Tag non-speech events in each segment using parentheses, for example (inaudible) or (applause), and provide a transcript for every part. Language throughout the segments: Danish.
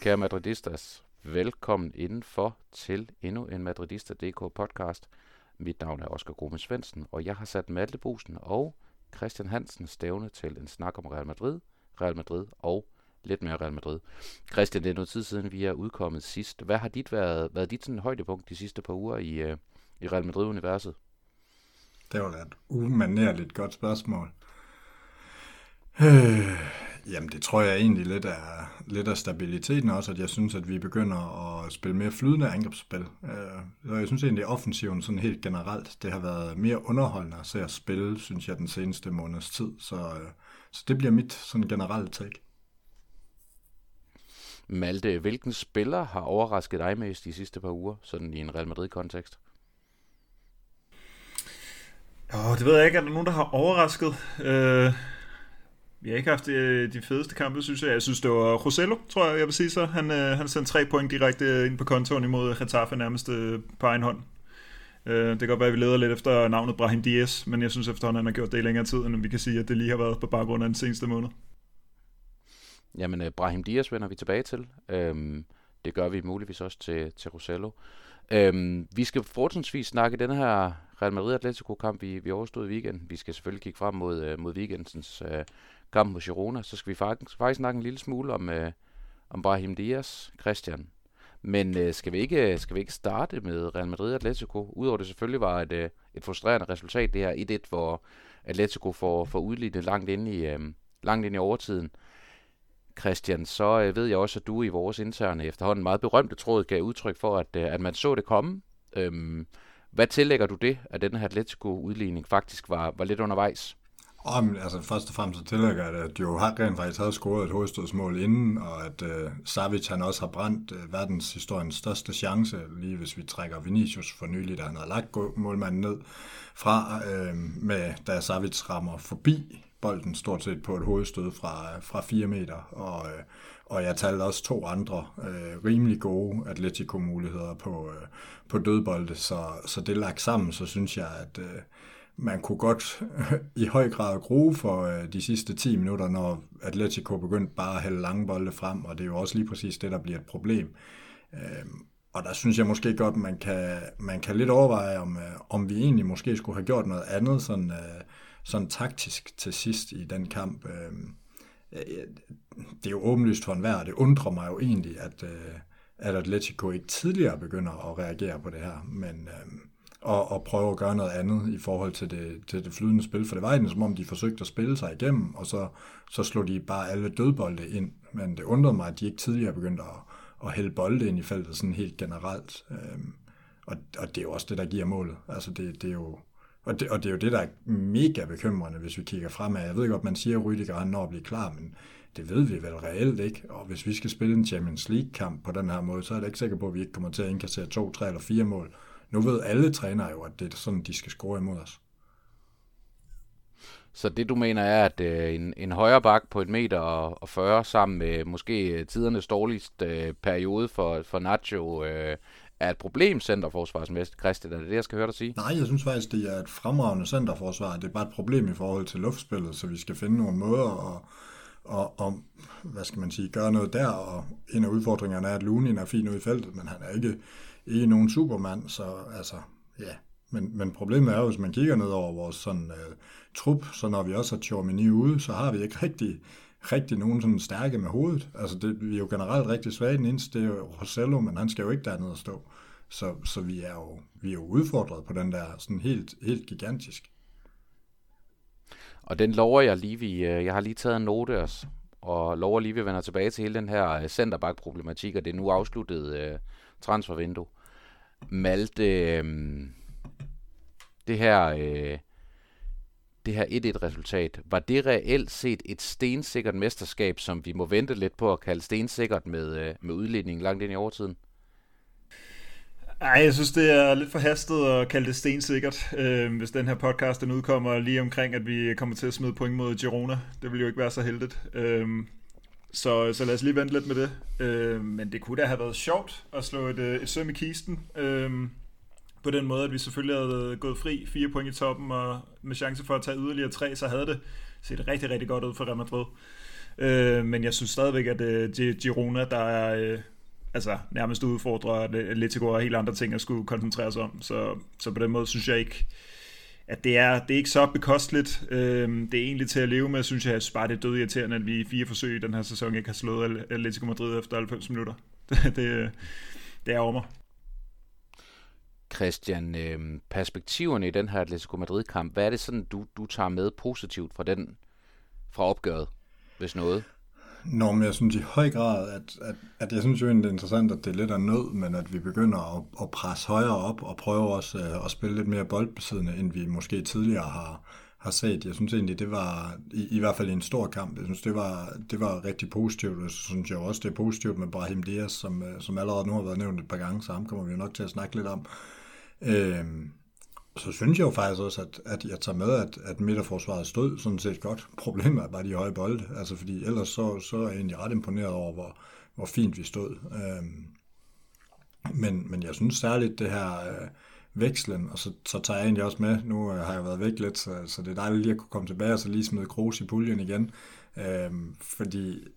Kære Madridistas, velkommen indenfor til endnu en Madridista.dk podcast. Mit navn er Oskar Grumme Svendsen, og jeg har sat Malte Busen og Christian Hansen stævne til en snak om Real Madrid, Real Madrid og lidt mere Real Madrid. Christian, det er noget tid siden, vi er udkommet sidst. Hvad har dit været, været dit sådan højdepunkt de sidste par uger i, øh, i Real Madrid-universet? Det var da et umanerligt godt spørgsmål. Øh, jamen, det tror jeg egentlig lidt er, lidt af stabiliteten også, at jeg synes, at vi begynder at spille mere flydende angrebsspil. Øh, og jeg synes egentlig, at offensiven sådan helt generelt, det har været mere underholdende at se at spille, synes jeg, den seneste måneds tid. Så, øh, så det bliver mit sådan generelle take. Malte, hvilken spiller har overrasket dig mest de sidste par uger, sådan i en Real Madrid-kontekst? Oh, det ved jeg ikke. Er der nogen, der har overrasket? Uh, vi har ikke haft de, de fedeste kampe, synes jeg. Jeg synes, det var Rosello, tror jeg, jeg vil sige så. Han, uh, han sendte tre point direkte ind på kontoen imod Getafe nærmest uh, på egen hånd. Uh, det kan godt være, at vi leder lidt efter navnet Brahim Diaz, men jeg synes efterhånden, han har gjort det i længere tid, end vi kan sige, at det lige har været på baggrund af den seneste måned. Jamen, uh, Brahim Diaz vender vi tilbage til. Øhm, det gør vi muligvis også til, til Rosello. Øhm, vi skal fortsatvis snakke den her Real Madrid-Atletico-kamp, vi, vi overstod i weekenden. Vi skal selvfølgelig kigge frem mod, øh, mod weekendens øh, kamp mod Girona. Så skal vi faktisk, faktisk snakke en lille smule om, øh, om Brahim Diaz, Christian. Men øh, skal, vi ikke, skal vi ikke starte med Real Madrid-Atletico? Udover det selvfølgelig var et, øh, et frustrerende resultat, det her 1-1, hvor Atletico får, får udlignet langt ind i, øh, langt ind i overtiden. Christian, så øh, ved jeg også, at du i vores interne efterhånden meget berømte tråd gav udtryk for, at, øh, at man så det komme. Øhm, hvad tillægger du det, at den her Atletico-udligning faktisk var, var lidt undervejs? Om, altså først og fremmest så tillægger jeg, at jo har rent faktisk havde scoret et hovedstødsmål inden, og at øh, Savic han også har brændt øh, verdenshistoriens største chance, lige hvis vi trækker Vinicius for nylig, der han havde lagt målmanden ned fra, øh, med, da Savic rammer forbi bolden stort set på et hovedstød fra, fra 4 meter, og, øh, og jeg talte også to andre øh, rimelig gode Atletico-muligheder på, øh, på dødbolde, så, så det lagt sammen, så synes jeg, at øh, man kunne godt (laughs) i høj grad grue for øh, de sidste 10 minutter, når Atletico begyndte bare at hælde lange bolde frem, og det er jo også lige præcis det, der bliver et problem. Øh, og der synes jeg måske godt, man kan, man kan lidt overveje, om, øh, om vi egentlig måske skulle have gjort noget andet, sådan, øh, sådan taktisk til sidst i den kamp. Øh, det er jo åbenlyst for enhver, og det undrer mig jo egentlig, at, øh, at Atletico ikke tidligere begynder at reagere på det her, men øh, og, og prøve at gøre noget andet i forhold til det, til det flydende spil, for det var egentlig som om, de forsøgte at spille sig igennem, og så, så slog de bare alle dødbolde ind, men det undrede mig, at de ikke tidligere begyndte at, at hælde bolde ind i feltet sådan helt generelt, øh, og, og det er jo også det, der giver målet. Altså det, det er jo og det, og det er jo det, der er mega bekymrende, hvis vi kigger fremad. Jeg ved godt, man siger, at Rydiger han når at blive klar, men det ved vi vel reelt ikke. Og hvis vi skal spille en Champions League-kamp på den her måde, så er det ikke sikker på, at vi ikke kommer til at indkassere to, tre eller fire mål. Nu ved alle trænere jo, at det er sådan, de skal score imod os. Så det du mener er, at øh, en, en højre bak på et meter og, og 40 sammen med måske tidernes dårligste øh, periode for, for Nacho øh, er et problem, centerforsvarsmæssigt, Christian? Er det det, jeg skal høre dig sige? Nej, jeg synes faktisk, det er et fremragende centerforsvar. Det er bare et problem i forhold til luftspillet, så vi skal finde nogle måder at, og, og hvad skal man sige, gøre noget der, og en af udfordringerne er, at Lunin er fin ude i feltet, men han er ikke, ikke nogen supermand, så altså, ja. Men, men problemet er jo, hvis man kigger ned over vores sådan, uh, trup, så når vi også har Chormini ude, så har vi ikke rigtig rigtig nogen sådan stærke med hovedet. Altså, det, vi er jo generelt rigtig svage den eneste, det er jo Rosello, men han skal jo ikke dernede at stå. Så, så vi, er jo, vi er jo udfordret på den der sådan helt, helt gigantisk. Og den lover jeg lige, vi, øh, jeg har lige taget en note også, og lover lige, vi vender tilbage til hele den her øh, centerback-problematik, og det er nu afsluttet øh, transfervindue. Malte, øh, det her... øh, det her 1-1-resultat, var det reelt set et stensikkert mesterskab, som vi må vente lidt på at kalde stensikkert med, øh, med udledningen langt ind i overtiden? Ej, jeg synes, det er lidt for hastet at kalde det stensikkert, øh, hvis den her podcast den udkommer lige omkring, at vi kommer til at smide point mod Girona. Det vil jo ikke være så heldigt. Øh, så, så lad os lige vente lidt med det. Øh, men det kunne da have været sjovt at slå et, øh, et søm i kisten. Øh, på den måde, at vi selvfølgelig havde gået fri, fire point i toppen, og med chance for at tage yderligere tre, så havde det set rigtig, rigtig godt ud for Real Madrid. Øh, men jeg synes stadigvæk, at øh, Girona, der er øh, altså, nærmest udfordrer Atletico og helt andre ting at skulle koncentrere sig om. Så, så på den måde synes jeg ikke, at det er, det er ikke så bekosteligt. Øh, det er egentlig til at leve med, synes jeg. Jeg synes bare, det er død irriterende, at vi i fire forsøg i den her sæson ikke har slået Atletico Madrid efter 90 minutter. (laughs) Det, det, øh, det er over mig. Christian, øh, perspektiverne i den her Atletico Madrid-kamp, hvad er det sådan, du, du tager med positivt fra den, fra opgøret, hvis noget? Nå, men jeg synes i høj grad, at, at, at jeg synes jo egentlig, det er interessant, at det er lidt af nød, men at vi begynder at, at presse højere op og prøve også uh, at spille lidt mere boldbesiddende, end vi måske tidligere har, har set. Jeg synes egentlig, det var, i, i hvert fald en stor kamp, jeg synes, det var, det var rigtig positivt, og så synes jeg også, det er positivt med Brahim Diaz, som, øh, som allerede nu har været nævnt et par gange, så ham kommer vi jo nok til at snakke lidt om. Øhm, så synes jeg jo faktisk også, at, at jeg tager med, at, at midterforsvaret stod sådan set godt. (laughs) Problemet er bare de høje bolde, altså fordi ellers så, så er jeg egentlig ret imponeret over, hvor, hvor fint vi stod. Øhm, men, men jeg synes særligt det her øh, vekslen, og så, så tager jeg egentlig også med, nu øh, har jeg været væk lidt, så, så det er dejligt lige at kunne komme tilbage og så lige smide Kroos i puljen igen, øhm, fordi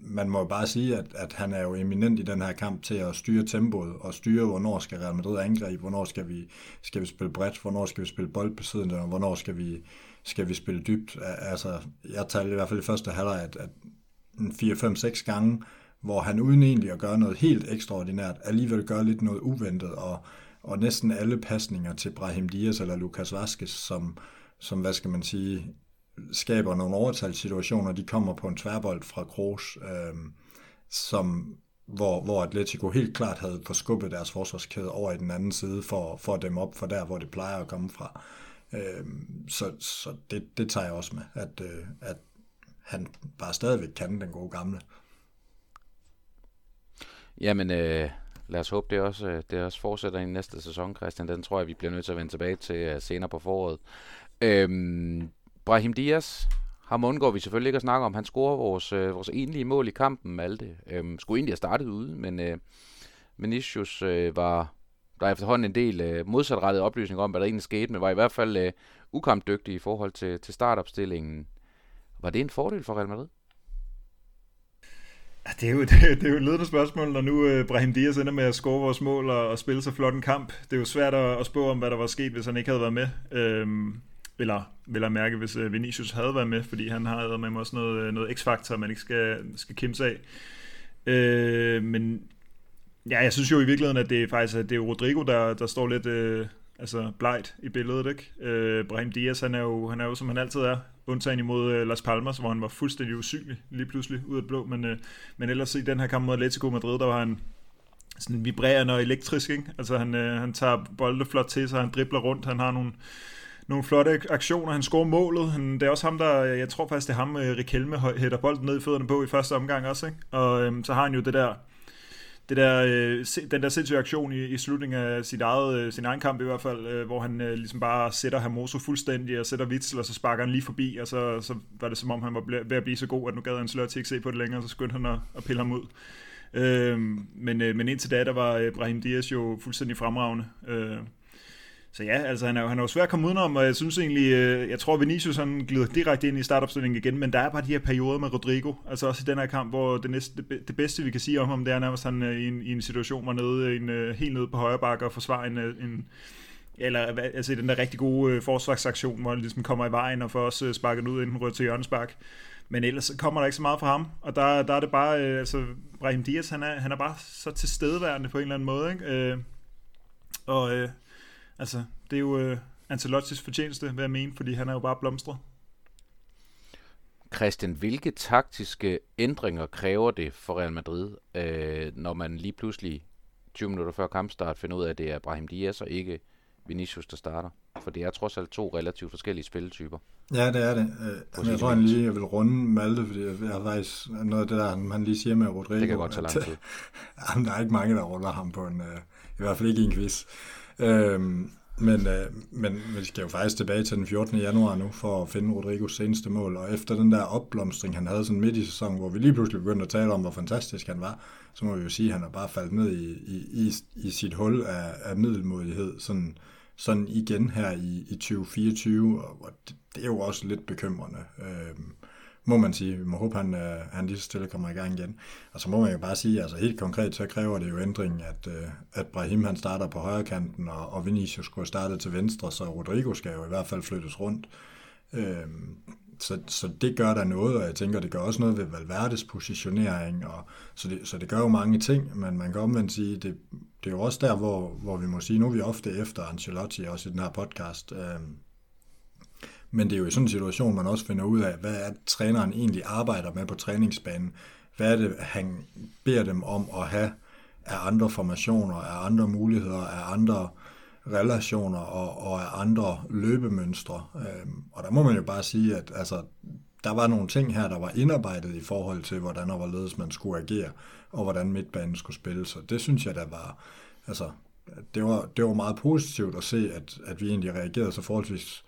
man må jo bare sige, at, at han er jo eminent i den her kamp til at styre tempoet og styre, hvornår skal Real Madrid angribe, hvornår skal vi, skal vi spille bredt, hvornår skal vi spille boldbesiddende, og hvornår skal vi, skal vi spille dybt. Altså, jeg talte i hvert fald i første halvleg, at, at 4-5-6 gange, hvor han uden egentlig at gøre noget helt ekstraordinært, alligevel gør lidt noget uventet, og, og næsten alle pasninger til Brahim Diaz eller Lucas Vazquez, som, som hvad skal man sige, skaber nogle overtalssituationer, de kommer på en tværbold fra Kroos, øh, som, hvor, hvor Atletico helt klart havde forskubbet deres forsvarskæde over i den anden side for, for dem op for der, hvor det plejer at komme fra. Øh, så så det, det tager jeg også med, at, øh, at han bare stadigvæk kan den gode gamle. Jamen, øh, lad os håbe, det også, øh, det også fortsætter i næste sæson, Christian. Den tror jeg, vi bliver nødt til at vende tilbage til uh, senere på foråret. Øhm, Brahim Dias, ham undgår vi selvfølgelig ikke at snakke om. Han scorer vores, øh, vores egentlige mål i kampen, Malte. Øhm, skulle egentlig have startet ude, men øh, Vinicius øh, var der er efterhånden en del øh, modsatrettede oplysninger om, hvad der egentlig skete, men var i hvert fald øh, ukampdygtig i forhold til, til startopstillingen. Var det en fordel for Real Madrid? Ja, det, er jo, (laughs) det, det er jo et ledende spørgsmål, når nu øh, Brahim Diaz ender med at score vores mål og, og spille så flot en kamp. Det er jo svært at, at spå om, hvad der var sket, hvis han ikke havde været med. Øhm, eller vil jeg mærke, hvis øh, Vinicius havde været med, fordi han har med også noget, øh, noget x-faktor, man ikke skal, skal kæmpe sig af. Øh, men ja, jeg synes jo i virkeligheden, at det er faktisk at det er Rodrigo, der, der står lidt øh, altså blegt i billedet. Ikke? Øh, Brahim Diaz, han er, jo, han er jo som han altid er, undtagen imod øh, Las Palmas, hvor han var fuldstændig usynlig lige pludselig ud af blå. Men, øh, men ellers i den her kamp mod Atletico Madrid, der var han sådan vibrerende og elektrisk. Ikke? Altså han, øh, han tager bolde flot til sig, han dribler rundt, han har nogle nogle flotte aktioner. Han scorer målet. Han, det er også ham, der, øh, jeg tror faktisk, det er ham, øh, Rikelme hætter bolden ned i fødderne på i første omgang også. Ikke? Og øhm, så har han jo det der, det der, øh, den der sindssyge aktion i, i slutningen af sit eget, øh, sin egen kamp i hvert fald, øh, hvor han øh, ligesom bare sætter Hermoso fuldstændig og sætter Witzel, og så sparker han lige forbi, og så, så var det som om, han var ved at blive så god, at nu gad han slør til ikke se på det længere, og så skyndte han at, at pille ham ud. Øh, men, øh, men indtil da, der var øh, Brahim Diaz jo fuldstændig fremragende. Øh, så ja, altså han er, han er jo svær at komme udenom, og jeg synes egentlig, øh, jeg tror Vinicius han glider direkte ind i startopstillingen igen, men der er bare de her perioder med Rodrigo, altså også i den her kamp, hvor det, næste, det bedste vi kan sige om ham, det er nærmest han øh, i en, i en situation, hvor nede, en, øh, helt nede på højre bakke og forsvarer en, øh, en eller altså den der rigtig gode forsvarsaktion, hvor han ligesom kommer i vejen og får også sparket ud, inden han til hjørnespark. Men ellers kommer der ikke så meget fra ham, og der, der er det bare, altså Brahim Diaz, han er, han er bare så tilstedeværende på en eller anden måde, ikke? Øh, og Altså, det er jo øh, Ancelottis fortjeneste, hvad jeg mene, fordi han er jo bare blomstret. Christian, hvilke taktiske ændringer kræver det for Real Madrid, øh, når man lige pludselig 20 minutter før kampstart finder ud af, at det er Brahim Diaz og ikke Vinicius, der starter? For det er trods alt to relativt forskellige spilletyper. Ja, det er det. Øh, jeg tror han lige, jeg vil runde Malte, fordi jeg har faktisk noget af det der, han lige siger med Rodrigo. Det kan godt tage lang (laughs) tid. At, der er ikke mange, der runder ham på en, øh, i hvert fald ikke i en quiz. Øhm, Men, øh, men vi skal jo faktisk tilbage til den 14. januar nu, for at finde Rodrigos seneste mål, og efter den der opblomstring, han havde sådan midt i sæsonen, hvor vi lige pludselig begyndte at tale om, hvor fantastisk han var, så må vi jo sige, at han er bare faldet ned i, i, i, i sit hul af, af middelmodighed, sådan, sådan igen her i, i 2024, og det, det er jo også lidt bekymrende. Øh, må man sige. Vi må håbe, han, øh, han lige så stille kommer i gang igen. Og så må man jo bare sige, altså helt konkret, så kræver det jo ændring, at, øh, at Brahim han starter på højre kanten, og, og Vinicius skulle starte til venstre, så Rodrigo skal jo i hvert fald flyttes rundt. Øh, så, så det gør der noget, og jeg tænker, det gør også noget ved Valverdes positionering, og, så, det, så det gør jo mange ting, men man kan omvendt sige, det, det er jo også der, hvor, hvor vi må sige, nu er vi ofte efter Ancelotti, også i den her podcast, øh, men det er jo i sådan en situation, man også finder ud af, hvad er det, træneren egentlig arbejder med på træningsbanen. Hvad er det, han beder dem om at have af andre formationer, af andre muligheder, af andre relationer og, og af andre løbemønstre. Øhm, og der må man jo bare sige, at altså, der var nogle ting her, der var indarbejdet i forhold til, hvordan og hvorledes man skulle agere, og hvordan midtbanen skulle spille. Så det synes jeg, der var, altså, det var, det var meget positivt at se, at, at vi egentlig reagerede så forholdsvis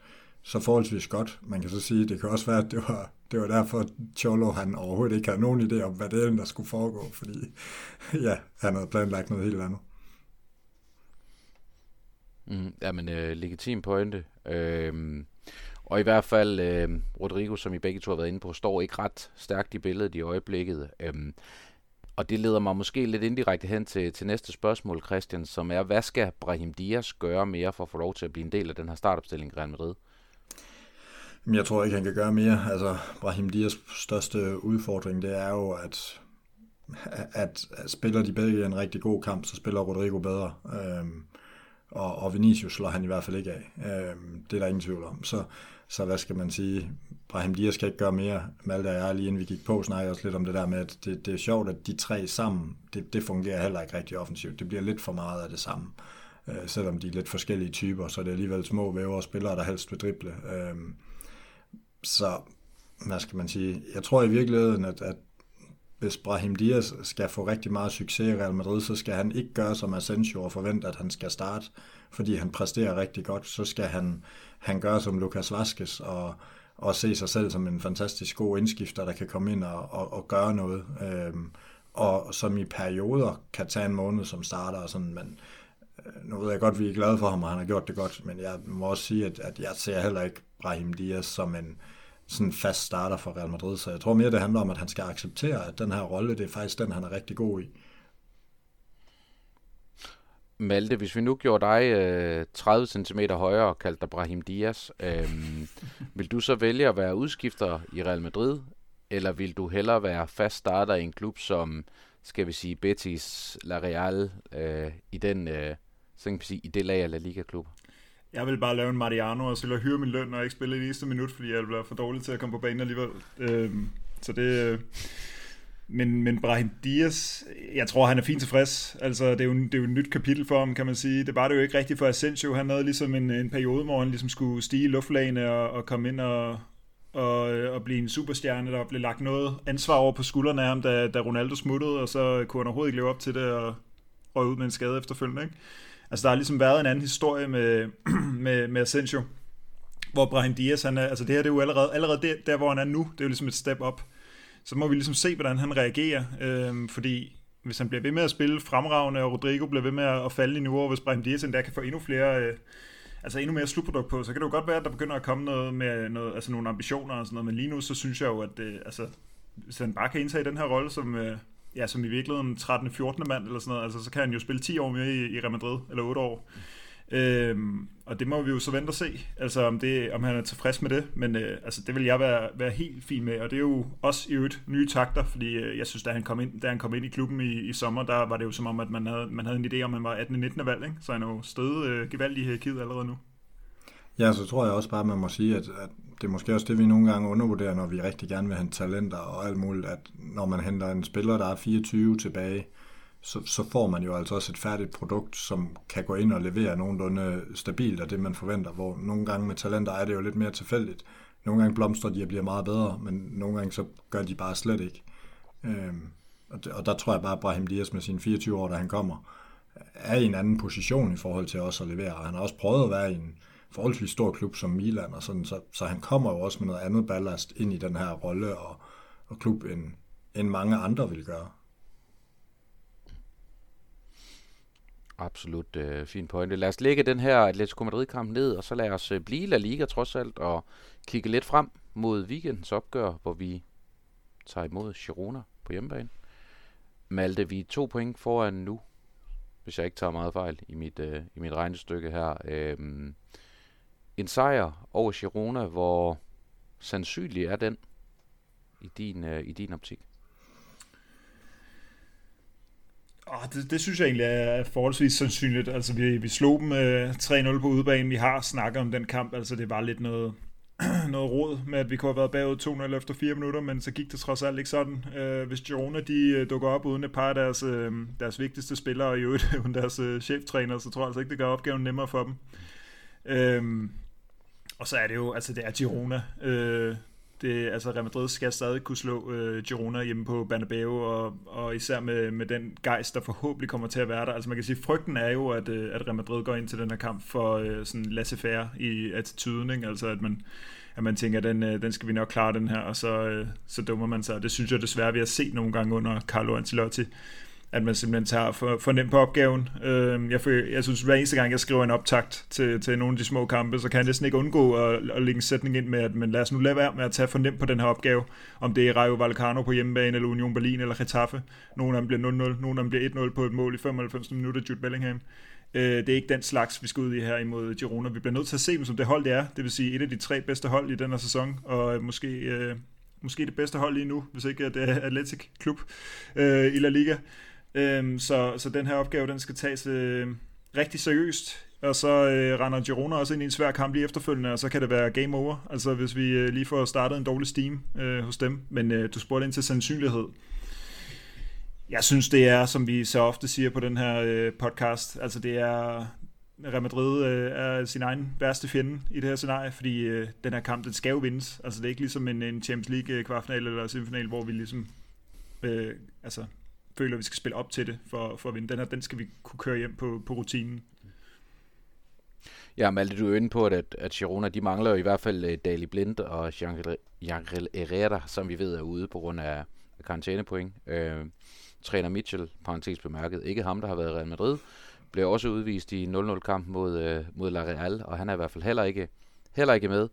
så forholdsvis godt. Man kan så sige, det kan også være, at det var, det var derfor, at Cholo han overhovedet ikke havde nogen idé om, hvad det er, der skulle foregå, fordi (laughs) ja, han havde planlagt noget helt andet. Mm, jamen, øh, legitim pointe. Øh, og i hvert fald, øh, Rodrigo, som I begge to har været inde på, står ikke ret stærkt i billedet i øjeblikket. Øh, og det leder mig måske lidt indirekte hen til, til næste spørgsmål, Christian, som er, hvad skal Brahim Dias gøre mere for at få lov til at blive en del af den her startopstilling i Real Madrid? Jeg tror ikke, han kan gøre mere. Altså, Brahim Dias største udfordring, det er jo, at, at, at spiller de begge en rigtig god kamp, så spiller Rodrigo bedre. Øhm, og, og Vinicius slår han i hvert fald ikke af. Øhm, det er der ingen tvivl om. Så, så hvad skal man sige? Brahim Dias kan ikke gøre mere. Malte og jeg, lige inden vi gik på, snakkede også lidt om det der med, at det, det er sjovt, at de tre sammen, det, det fungerer heller ikke rigtig offensivt. Det bliver lidt for meget af det samme. Øh, selvom de er lidt forskellige typer, så det er alligevel små vævere spillere, der helst vil drible. Øh, så, hvad skal man sige, jeg tror i virkeligheden, at, at hvis Brahim Diaz skal få rigtig meget succes i Real Madrid, så skal han ikke gøre som Asensio og forvente, at han skal starte, fordi han præsterer rigtig godt. Så skal han, han gøre som Lucas Vazquez og, og se sig selv som en fantastisk god indskifter, der kan komme ind og, og, og gøre noget. Øhm, og som i perioder kan tage en måned som starter og sådan, men nu ved jeg godt, at vi er glade for ham, og han har gjort det godt, men jeg må også sige, at, at jeg ser heller ikke Brahim Diaz som en sådan fast starter for Real Madrid. Så jeg tror mere, det handler om, at han skal acceptere, at den her rolle, det er faktisk den, han er rigtig god i. Malte, hvis vi nu gjorde dig øh, 30 cm højere og kaldte dig Brahim Diaz, øh, (laughs) vil du så vælge at være udskifter i Real Madrid, eller vil du hellere være fast starter i en klub som, skal vi sige, Betis, La Real, øh, i den, øh, sådan kan man sige, i det lag af La Liga-klubber? Jeg vil bare lave en Mariano og så hyre min løn og ikke spille i eneste minut, fordi jeg bliver for dårlig til at komme på banen alligevel. Øh, så det... Øh, men, men Brahim Dias, jeg tror, han er fint tilfreds. Altså, det er, jo, det er jo et nyt kapitel for ham, kan man sige. Det var det jo ikke rigtigt for Asensio. Han havde ligesom en, en periode, hvor han ligesom skulle stige i luftlagene og, og komme ind og, og, og blive en superstjerne. Der blev lagt noget ansvar over på skuldrene af ham, da, da Ronaldo smuttede, og så kunne han overhovedet ikke leve op til det og røg ud med en skade efterfølgende. Ikke? Altså, der har ligesom været en anden historie med, (clears throat) med, med Asensio, hvor Brahim Diaz, han er, altså det her det er jo allerede, allerede der, der, hvor han er nu, det er jo ligesom et step up. Så må vi ligesom se, hvordan han reagerer, øh, fordi hvis han bliver ved med at spille fremragende, og Rodrigo bliver ved med at falde i niveau, og hvis Brahim Diaz endda kan få endnu flere, øh, altså endnu mere slutprodukt på, så kan det jo godt være, at der begynder at komme noget med noget, altså nogle ambitioner og sådan noget, men lige nu, så synes jeg jo, at øh, altså, hvis han bare kan indtage den her rolle som, øh, ja, som i virkeligheden 13. 14. mand eller sådan noget, altså så kan han jo spille 10 år mere i, i Real Madrid, eller 8 år. Øhm, og det må vi jo så vente og se, altså om, det, om han er tilfreds med det, men øh, altså, det vil jeg være, være helt fin med, og det er jo også i øvrigt nye takter, fordi øh, jeg synes, da han, kom ind, da han kom ind i klubben i, i sommer, der var det jo som om, at man havde, man havde en idé om, at han var 18. 19. valg, ikke? så han er jo stedet øh, gevaldig i hierarkiet allerede nu. Ja, så tror jeg også bare, at man må sige, at, at det er måske også det, vi nogle gange undervurderer, når vi rigtig gerne vil have talenter og alt muligt, at når man henter en spiller, der er 24 tilbage, så, så får man jo altså også et færdigt produkt, som kan gå ind og levere nogenlunde stabilt af det, man forventer, hvor nogle gange med talenter er det jo lidt mere tilfældigt. Nogle gange blomstrer de og bliver meget bedre, men nogle gange så gør de bare slet ikke. Øhm, og, det, og der tror jeg bare, at Brahim Dias med sine 24 år, da han kommer, er i en anden position i forhold til også at levere. Og han har også prøvet at være i en forholdsvis stor klub som Milan, og sådan, så, så han kommer jo også med noget andet ballast ind i den her rolle og, og klub, end, end mange andre vil gøre. Absolut øh, fin pointe. Lad os lægge den her Atletico Madrid-kamp ned, og så lad os øh, blive La Liga trods alt, og kigge lidt frem mod weekendens opgør, hvor vi tager imod Girona på hjemmebane. Malte, vi er to point foran nu, hvis jeg ikke tager meget fejl i mit, øh, i mit regnestykke her. Øh, en sejr over Girona, hvor sandsynlig er den i din, øh, i din optik? Oh, det, det synes jeg egentlig er forholdsvis sandsynligt. Altså, vi, vi slog dem øh, 3-0 på udebane. Vi har snakket om den kamp. Altså, det var lidt noget, (clears throat) noget råd med, at vi kunne have været bagud 2-0 efter 4 minutter, men så gik det trods alt ikke sådan. Øh, hvis Girona de øh, dukker op uden et par af deres, øh, deres vigtigste spillere, og i øvrigt (laughs) uden deres øh, cheftræner, så tror jeg altså ikke, det gør opgaven nemmere for dem. Øh, og så er det jo, altså det er Girona. Øh, det, altså Real Madrid skal stadig kunne slå øh, Girona hjemme på Bernabeu, og, og især med, med den gejst, der forhåbentlig kommer til at være der. Altså man kan sige, frygten er jo, at, øh, at Real Madrid går ind til den her kamp for øh, sådan laissez-faire i attituden, ikke? altså at man, at man tænker, den, øh, den skal vi nok klare den her, og så, øh, så dummer man sig. Det synes jeg desværre, vi har set nogle gange under Carlo Ancelotti at man simpelthen tager for, for nemt på opgaven. Øh, jeg, føler, jeg synes, hver eneste gang, jeg skriver en optakt til, til nogle af de små kampe, så kan jeg næsten ikke undgå at, at lægge en sætning ind med, at men lad os nu lade være med at tage for nemt på den her opgave. Om det er Rayo Vallecano på hjemmebane, eller Union Berlin, eller Getafe. Nogle af dem bliver 0-0, nogle af dem bliver 1-0 på et mål i 95 minutter, Jude Bellingham. Øh, det er ikke den slags, vi skal ud i her imod Girona. Vi bliver nødt til at se dem som det hold, det er. Det vil sige et af de tre bedste hold i den her sæson, og måske... Øh, måske det bedste hold lige nu, hvis ikke det er Atletic Klub øh, i La Liga. Øhm, så, så den her opgave, den skal tages øh, rigtig seriøst. Og så øh, render Girona også ind i en svær kamp lige efterfølgende, og så kan det være game over. Altså hvis vi øh, lige får startet en dårlig steam øh, hos dem. Men øh, du spurgte ind til sandsynlighed. Jeg synes, det er, som vi så ofte siger på den her øh, podcast, altså det er, Real Madrid øh, er sin egen værste fjende i det her scenarie, fordi øh, den her kamp, den skal jo vindes. Altså det er ikke ligesom en, en Champions League øh, kvartfinal eller semifinal, hvor vi ligesom øh, altså føler, at vi skal spille op til det for, for at vinde. Den her, den skal vi kunne køre hjem på, på rutinen. Ja, Malte, du er jo inde på, at, at Girona, de mangler jo i hvert fald uh, Dali Blind og Jean Herrera, som vi ved er ude på grund af, karantænepoint. Uh, træner Mitchell, parentes bemærket, ikke ham, der har været i Real Madrid, blev også udvist i 0-0-kamp mod, uh, mod La Real, og han er i hvert fald heller ikke, heller ikke med.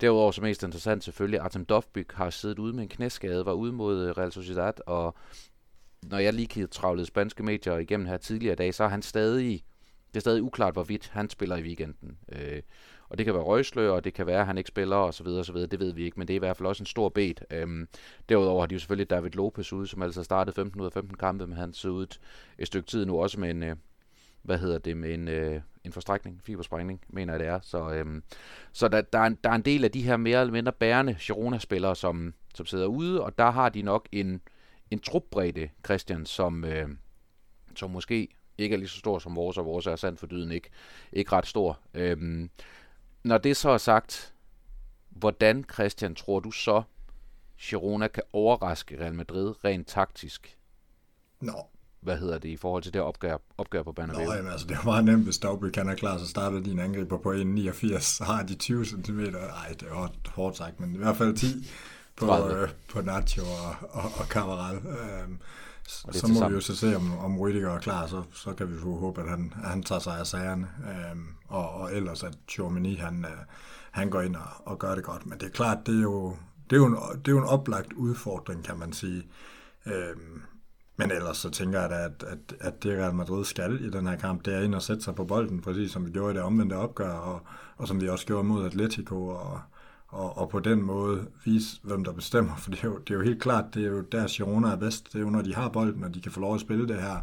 Derudover så mest interessant selvfølgelig, Artem Dovbyk har siddet ude med en knæskade, var ude mod Real Sociedad, og når jeg lige travlede spanske medier igennem her tidligere i dag, så er han stadig, det er stadig uklart, hvorvidt han spiller i weekenden. Øh, og det kan være røgslør, og det kan være, at han ikke spiller, og så videre, og så videre. Det ved vi ikke, men det er i hvert fald også en stor bet. Øhm, derudover har de jo selvfølgelig David Lopez ude, som altså startede 15 ud af 15 kampe, men han ser ud et stykke tid nu også med en, øh, hvad hedder det, med en, øh, en forstrækning, fibersprængning, mener jeg det er. Så, øhm, så der, der, er en, der er en del af de her mere eller mindre bærende Girona-spillere, som, som sidder ude, og der har de nok en, en trupbredde, Christian, som, øh, som måske ikke er lige så stor som vores, og vores er sandt for dyden ikke, ikke ret stor. Øhm, når det så er sagt, hvordan, Christian, tror du så, Girona kan overraske Real Madrid rent taktisk? Nå. Hvad hedder det i forhold til det opgør, opgør på Bernabeu? Nå, jamen, altså, det er meget nemt, hvis Daubry kan er klar, så starter din angriber på 1,89, så har de 20 cm. Nej, det er hårdt, hårdt sagt, men i hvert fald 10 på, øh, på Nacho og, og, og Cavaral. Øhm, og så må sammen. vi jo så se, om, om Rüdiger er klar, så, så kan vi jo håbe, at han, at han tager sig af sagerne. Øhm, og, og ellers, at Chormini, han, øh, han går ind og, og gør det godt. Men det er klart, det er jo, det er jo, en, det er jo en oplagt udfordring, kan man sige. Øhm, men ellers så tænker jeg da, at, at, at det Real Madrid skal i den her kamp, det er ind og sætte sig på bolden, præcis som vi gjorde i det omvendte opgør, og, og som vi også gjorde mod Atletico, og, og, og på den måde vise, hvem der bestemmer, (laughs) for det er, jo, det er jo helt klart, det er jo der Girona er bedst, det er jo når de har bolden, og de kan få lov at spille det her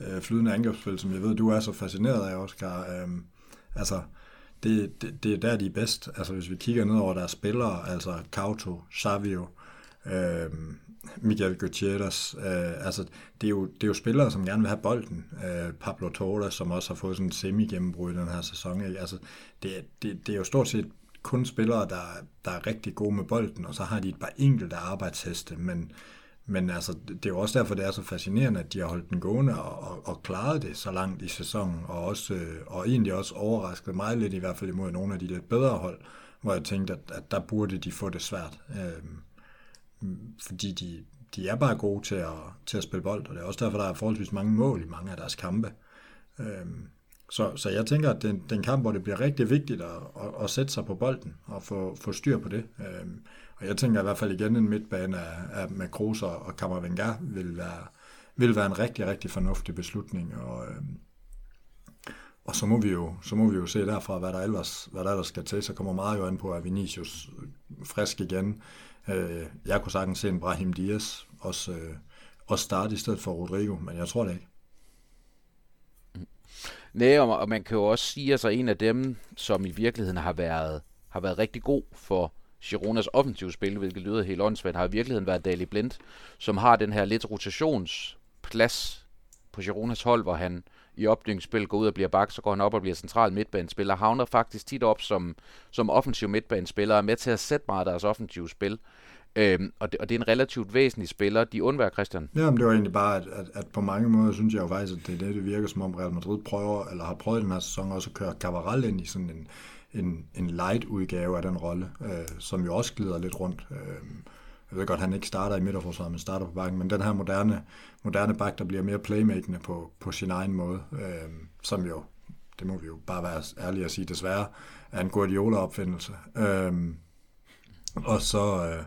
øh, flydende angrebsspil, som jeg ved, du er så fascineret af, Oscar. Øh, altså, det, det, det er der, de er bedst. Altså, hvis vi kigger ned over deres spillere, altså Kauto, Savio, øh, Miguel Gutierrez, øh, altså, det er, jo, det er jo spillere, som gerne vil have bolden. Øh, Pablo Torres, som også har fået sådan en semi-gennembrud i den her sæson. Ikke? Altså, det, det, det er jo stort set kun spillere, der, der er rigtig gode med bolden, og så har de et par enkelte arbejdsheste, men men altså, det er jo også derfor, det er så fascinerende, at de har holdt den gående og, og, og klaret det så langt i sæsonen, og, også, og egentlig også overrasket mig lidt, i hvert fald imod nogle af de lidt bedre hold, hvor jeg tænkte, at, at der burde de få det svært. Øh, fordi de, de er bare gode til at, til at spille bold, og det er også derfor, der er forholdsvis mange mål i mange af deres kampe. Øh, så, så jeg tænker, at den, den kamp, hvor det bliver rigtig vigtigt at, at, at sætte sig på bolden og få, få styr på det. Øhm, og jeg tænker i hvert fald igen, en midtbane af, af med Kroos og Kammervenger vil være, vil være en rigtig, rigtig fornuftig beslutning. Og, øhm, og så må vi jo, så må vi jo se derfra, hvad der ellers, hvad der ellers skal til. Så kommer meget jo an på, at Vinicius frisk igen. Øh, jeg kunne sagtens se en Brahim Diaz også, øh, også starte i stedet for Rodrigo, men jeg tror det ikke. Nej, og, og man kan jo også sige, at altså en af dem, som i virkeligheden har været, har været rigtig god for Gironas offensive spil, hvilket lyder helt åndssvagt, har i virkeligheden været Dali Blind, som har den her lidt rotationsplads på Gironas hold, hvor han i opdyrkningsspil går ud og bliver bak, så går han op og bliver central midtbanespiller, havner faktisk tit op som, som offensiv midtbanespiller, og er med til at sætte meget af deres offensive spil. Øhm, og, det, og det er en relativt væsentlig spiller. De undværer Christian. Ja, men det var egentlig bare, at, at, at på mange måder synes jeg jo faktisk, at det er det, det virker som om Real Madrid prøver, eller har prøvet den her sæson også at køre Cavaral ind i sådan en, en, en light udgave af den rolle, øh, som jo også glider lidt rundt. Øh, jeg ved godt, at han ikke starter i midterforsvaret, men starter på bakken, men den her moderne, moderne bak, der bliver mere playmakende på, på sin egen måde, øh, som jo, det må vi jo bare være ærlige at sige, desværre er en Guardiola-opfindelse. Øh, og så, øh,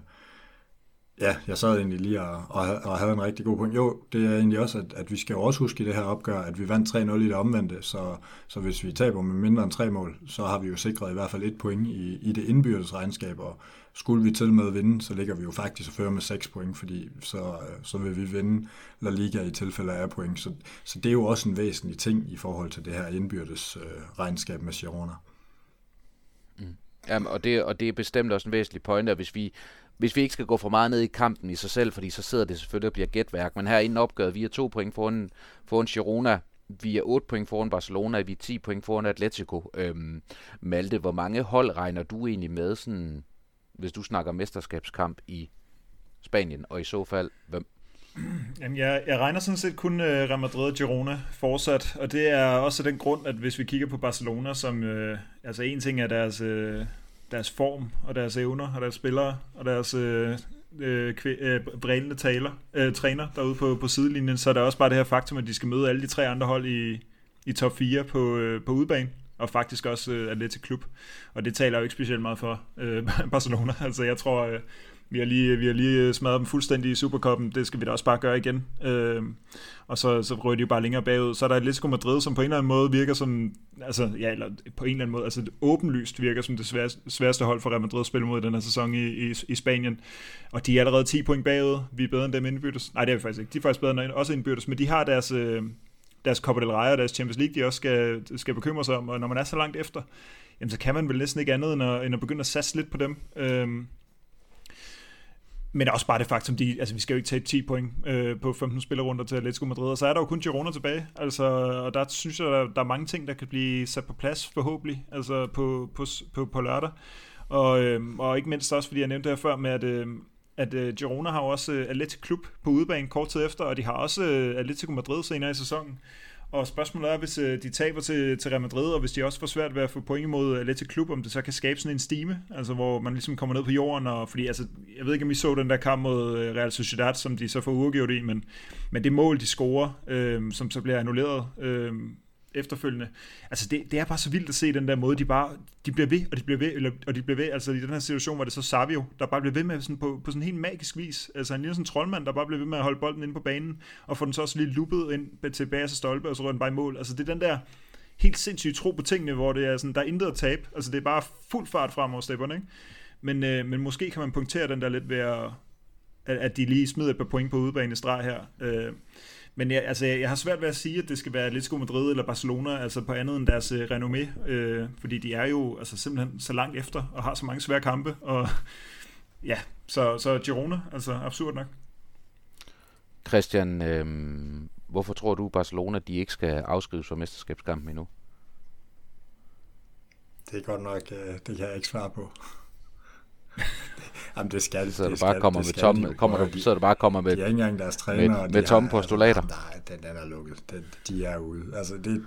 Ja, jeg sad egentlig lige og, og, og havde en rigtig god point. Jo, det er egentlig også, at, at vi skal jo også huske i det her opgør, at vi vandt 3-0 i det omvendte, så, så hvis vi taber med mindre end tre mål, så har vi jo sikret i hvert fald et point i, i det indbyrdes regnskab, og skulle vi til med vinde, så ligger vi jo faktisk og fører med 6 point, fordi så, så vil vi vinde La Liga i tilfælde af point. Så, så det er jo også en væsentlig ting i forhold til det her indbyrdes øh, regnskab med Girona. Mm. Jamen, og det, og det er bestemt også en væsentlig pointe, at hvis vi hvis vi ikke skal gå for meget ned i kampen i sig selv, fordi så sidder det selvfølgelig og bliver gætværk. Men her inden opgøret, vi er to point foran, foran Girona, vi er 8 point foran Barcelona, vi er 10 point foran Atletico. Øhm, Malte, hvor mange hold regner du egentlig med, sådan, hvis du snakker mesterskabskamp i Spanien, og i så fald, hvem? Jamen, jeg, jeg regner sådan set kun øh, Real Madrid og Girona fortsat, og det er også den grund, at hvis vi kigger på Barcelona, som øh, altså en ting er deres, øh, deres form og deres evner og deres spillere og deres øh, øh, øh, brælende taler, øh, træner derude på, på sidelinjen, så er der også bare det her faktum, at de skal møde alle de tre andre hold i, i top 4 på, øh, på udebane og faktisk også øh, Atletic Klub. Og det taler jo ikke specielt meget for øh, (laughs) Barcelona. Altså jeg tror, øh, vi har lige, vi har lige øh, smadret dem fuldstændig i Supercupen. Det skal vi da også bare gøre igen. Øh, og så, så rører de jo bare længere bagud. Så er der Atletico Madrid, som på en eller anden måde virker som, altså, ja, eller på en eller anden måde, altså åbenlyst virker som det sværeste, sværeste hold for Real Madrid at spille mod den her sæson i, i, i Spanien. Og de er allerede 10 point bagud. Vi er bedre end dem indbyrdes. Nej, det er vi faktisk ikke. De er faktisk bedre end også indbyrdes, men de har deres, øh, deres Copa del Rey og deres Champions League, de også skal, skal bekymre sig om. Og når man er så langt efter, jamen, så kan man vel næsten ikke andet end at, end at begynde at satse lidt på dem. Øh, men også bare det faktum, de, altså vi skal jo ikke tage 10 point øh, på 15 spillerunder til Atletico Madrid, og så er der jo kun Girona tilbage, altså, og der synes jeg, der, der er mange ting, der kan blive sat på plads forhåbentlig, altså på, på, på, på lørdag, og, øh, og ikke mindst også, fordi jeg nævnte det her før med, at, øh, at øh, Girona har jo også øh, Atletico Klub på udebane kort tid efter, og de har også øh, Atletico Madrid senere i sæsonen, og spørgsmålet er, hvis øh, de taber til, til Real Madrid, og hvis de også får svært ved at få point imod øh, Atletico Klub, om det så kan skabe sådan en stime, altså hvor man ligesom kommer ned på jorden, og fordi altså, jeg ved ikke, om I så den der kamp mod øh, Real Sociedad, som de så får uafgjort i, men, men det mål, de scorer, øh, som så bliver annulleret, øh, efterfølgende. Altså det, det er bare så vildt at se den der måde, de bare, de bliver ved, og de bliver ved, eller, og de bliver ved, altså i den her situation, hvor det så Savio, der bare blev ved med sådan på, på sådan en helt magisk vis, altså han ligner sådan en troldmand, der bare blev ved med at holde bolden inde på banen, og få den så også lige luppet ind til stolpe, og så rører den bare i mål. Altså det er den der helt sindssyge tro på tingene, hvor det er sådan, der er intet at tabe, altså det er bare fuld fart frem over stepperne, ikke? Men, øh, men måske kan man punktere den der lidt ved at, at de lige smider et par point på udebane streg her. Øh, men jeg, altså, jeg har svært ved at sige, at det skal være Atletico Madrid eller Barcelona, altså på andet end deres uh, renommé, øh, fordi de er jo altså, simpelthen så langt efter og har så mange svære kampe, og ja, så, så Girona, altså absurd nok. Christian, øh, hvorfor tror du, Barcelona de ikke skal afskrives for mesterskabskampen endnu? Det er godt nok, øh, det kan jeg ikke svare på. (laughs) Jamen, det skal, så det bare skal, kommer det med tomme, de. kommer du, så du bare kommer med, De er ikke engang deres træner. med- med tomme postulater. Altså, nej, den, den er lukket. Den, de er ude. Altså, det,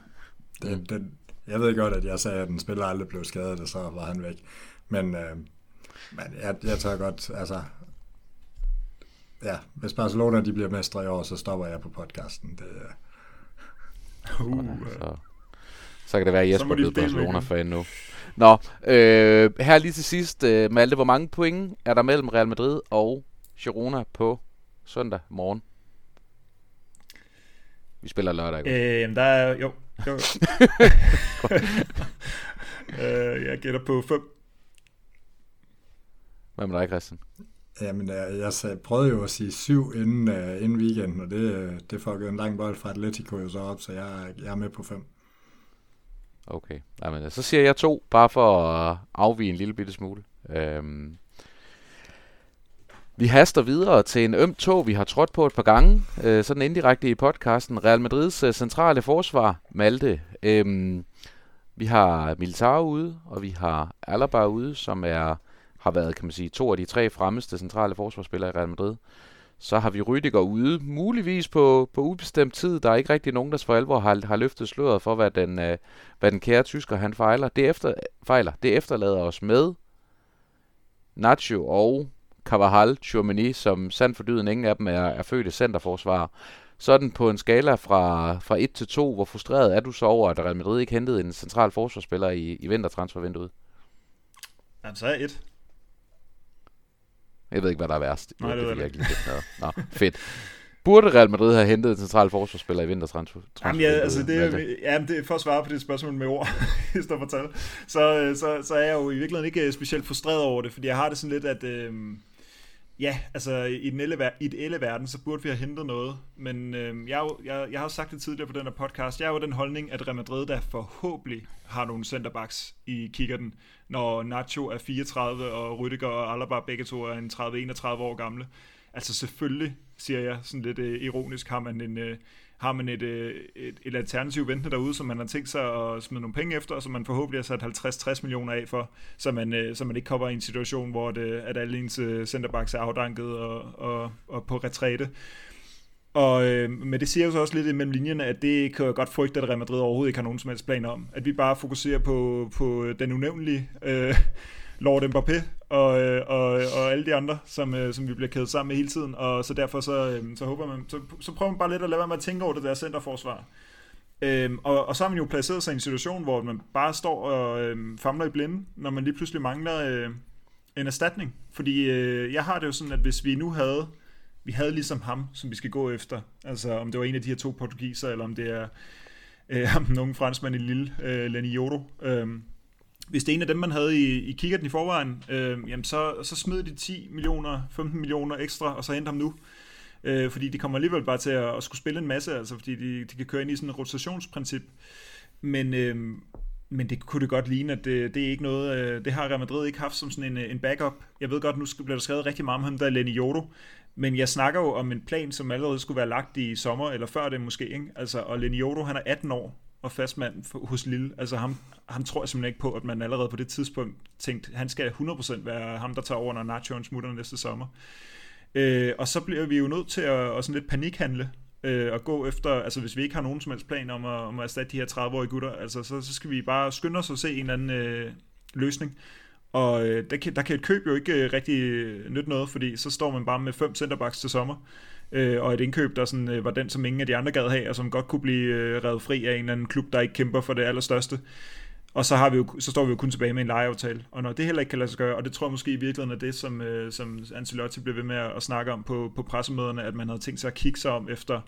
den, Mm. den, jeg ved godt, at jeg sagde, at den spiller aldrig blev skadet, og så var han væk. Men, øh, men jeg, jeg tør godt, altså... Ja, hvis Barcelona de bliver mestre i år, så stopper jeg på podcasten. Det, er- Uh, så, så kan det være, at Jesper er med Barcelona-fan nu. Nå, øh, her lige til sidst, øh, Malte, hvor mange point er der mellem Real Madrid og Girona på søndag morgen? Vi spiller lørdag, ikke? øh, der er, jo, jo. (laughs) øh, jeg gætter på 5. Hvad med dig, Christian? Jamen, jeg, jeg prøvede jo at sige syv inden, uh, inden weekenden, og det, øh, det fuckede en lang bold fra Atletico jo så op, så jeg, er- jeg er med på fem. Okay, Jamen, øh, så siger jeg to, bare for at øh, afvige en lille bitte smule. Øhm. Vi haster videre til en øm tog, vi har trådt på et par gange, øh, sådan indirekte i podcasten. Real Madrids øh, centrale forsvar, Malte. Øhm, vi har Militao ude, og vi har Alaba ude, som er har været, kan man sige, to af de tre fremmeste centrale forsvarsspillere i Real Madrid. Så har vi Rydiger ude, muligvis på, på ubestemt tid. Der er ikke rigtig nogen, der for alvor har, har løftet sløret for, hvad den, øh, hvad den kære tysker han fejler. Det, efter, fejler. det efterlader os med Nacho og Cavajal, Tchouameni, som sandt for dyden ingen af dem er, er fødte centerforsvar. Sådan på en skala fra, fra 1 til 2, hvor frustreret er du så over, at Real Madrid ikke hentede en central forsvarsspiller i, i vintertransfervinduet? Jamen, så er jeg et. Jeg ved ikke, hvad der er værst. Nej, det ved ved jeg ikke. Nå, fedt. Burde Real Madrid have hentet en central forsvarsspiller i vintertransfer? Jamen, ja, altså det, er- jamen, det er for at svare på det spørgsmål med ord, (laughs) i stedet for tal, så, øh, så, så er jeg jo i virkeligheden ikke specielt frustreret over det, fordi jeg har det sådan lidt, at øh, ja, altså i den elle, i den elle verden, så burde vi have hentet noget, men øh, jeg, jo, jeg, jeg har jo sagt det tidligere på den her podcast, jeg er jo den holdning, at Real Madrid der forhåbentlig har nogle centerbacks i kikkerten, når Nacho er 34, og Rüdiger og Alaba begge to er en 30-31 år gamle. Altså selvfølgelig, siger jeg sådan lidt øh, ironisk, har man en... Øh, har man et, øh, et, et alternativ ventende derude, som man har tænkt sig at smide nogle penge efter, og som man forhåbentlig har sat 50-60 millioner af for, så man, øh, så man ikke kommer i en situation, hvor det, øh, at alle ens øh, centerbacks er afdanket og, og, og på retræte. Og øh, men det siger jo så også lidt imellem linjerne, at det kan jeg godt frygte, at Real Madrid overhovedet ikke har nogen som helst planer om. At vi bare fokuserer på, på den unævnlige øh, Lord Mbappé og, øh, og, og alle de andre, som, øh, som vi bliver kædet sammen med hele tiden. Og så derfor så, øh, så håber man, så, så prøver man bare lidt at lade være med at tænke over det der centerforsvar. Øhm, og, og så har man jo placeret sig i en situation, hvor man bare står og øhm, famler i blinde, når man lige pludselig mangler øh, en erstatning. Fordi øh, jeg har det jo sådan, at hvis vi nu havde, vi havde ligesom ham, som vi skal gå efter, altså om det var en af de her to portugiser, eller om det er øh, ham, (laughs) nogen franskmand i lille, øh, Lenny Jodo, øh, hvis det er en af dem, man havde i, i kikkerten i forvejen, øh, jamen så, så smed de 10 millioner, 15 millioner ekstra, og så hente ham nu. Øh, fordi de kommer alligevel bare til at, at skulle spille en masse, altså fordi de, de kan køre ind i sådan et rotationsprincip. Men, øh, men det kunne det godt ligne, at det, det er ikke noget, øh, det har Real Madrid ikke haft som sådan en, en backup. Jeg ved godt, nu bliver der skrevet rigtig meget om ham, der er Lenny Jodo, men jeg snakker jo om en plan, som allerede skulle være lagt i sommer, eller før det måske, ikke? Altså, og Lenny Jodo, han er 18 år, og fastmand for- hos Lille. Altså ham, ham tror jeg simpelthen ikke på, at man allerede på det tidspunkt tænkte, han skal 100% være ham, der tager over, når Nacho smutter næste sommer. Øh, og så bliver vi jo nødt til at, at sådan lidt panikhandle, øh, og gå efter, altså hvis vi ikke har nogen som helst plan om at, om at erstatte de her 30-årige gutter, altså så, så skal vi bare skynde os og se en eller anden øh, løsning. Og øh, der, kan, der kan et køb jo ikke øh, rigtig øh, nytte noget, fordi så står man bare med fem centerbacks til sommer, øh, og et indkøb, der sådan, øh, var den, som ingen af de andre gad have, og som godt kunne blive øh, revet fri af en eller anden klub, der ikke kæmper for det allerstørste. Og så, har vi jo, så står vi jo kun tilbage med en lejeaftale. Og når det heller ikke kan lade sig gøre, og det tror jeg måske i virkeligheden er det, som, øh, som Ancelotti blev ved med at, at snakke om på, på pressemøderne, at man havde tænkt sig at kigge sig om efter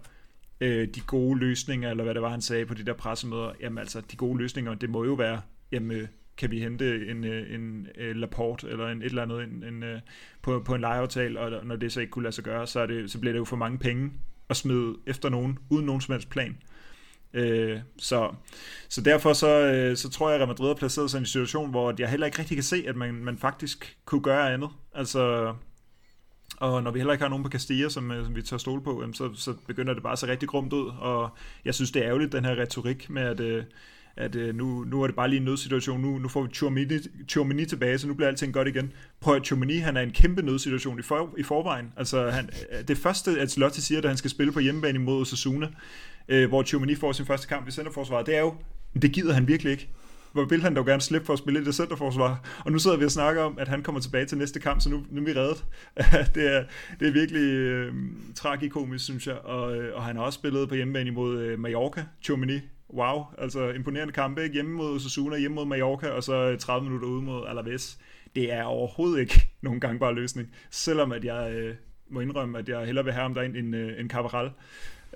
øh, de gode løsninger, eller hvad det var, han sagde på de der pressemøder. Jamen altså, de gode løsninger, det må jo være, jamen, øh, kan vi hente en, øh, en, en Laporte eller en, et eller andet en, en, øh, på, på en lejeaftale, og når det så ikke kunne lade sig gøre, så, er det, så bliver det jo for mange penge at smide efter nogen, uden nogen som helst plan. Øh, så, så derfor så, så tror jeg, at Real Madrid har placeret sig i en situation, hvor jeg heller ikke rigtig kan se, at man, man faktisk kunne gøre andet. Altså, og når vi heller ikke har nogen på Castilla, som, som vi tager stole på, så, så begynder det bare at se rigtig grumt ud. Og jeg synes, det er ærgerligt, den her retorik med, at, øh, at øh, nu, nu er det bare lige en nødsituation, nu, nu får vi Chomini tilbage, så nu bliver alting godt igen. Prøv at Chomini, han er en kæmpe nødsituation i, for, i forvejen. Altså, han, øh, det første, at Slotte siger, da han skal spille på hjemmebane imod Osasuna, øh, hvor Chomini får sin første kamp i centerforsvaret, det er jo, det gider han virkelig ikke hvor vil han dog gerne slippe for at spille i det centerforsvar. Og nu sidder vi og snakker om, at han kommer tilbage til næste kamp, så nu, nu er vi reddet. (laughs) det, er, det er virkelig øh, tragikomisk, synes jeg. Og, øh, og han har også spillet på hjemmebane imod øh, Mallorca, Chomini. Wow, altså imponerende kampe, ikke? Hjemme mod Osasuna, hjemme mod Mallorca, og så øh, 30 minutter ude mod Alaves. Det er overhovedet ikke (laughs) nogen gangbar løsning. Selvom at jeg øh, må indrømme, at jeg hellere vil have ham derind end, øh, end Cabral.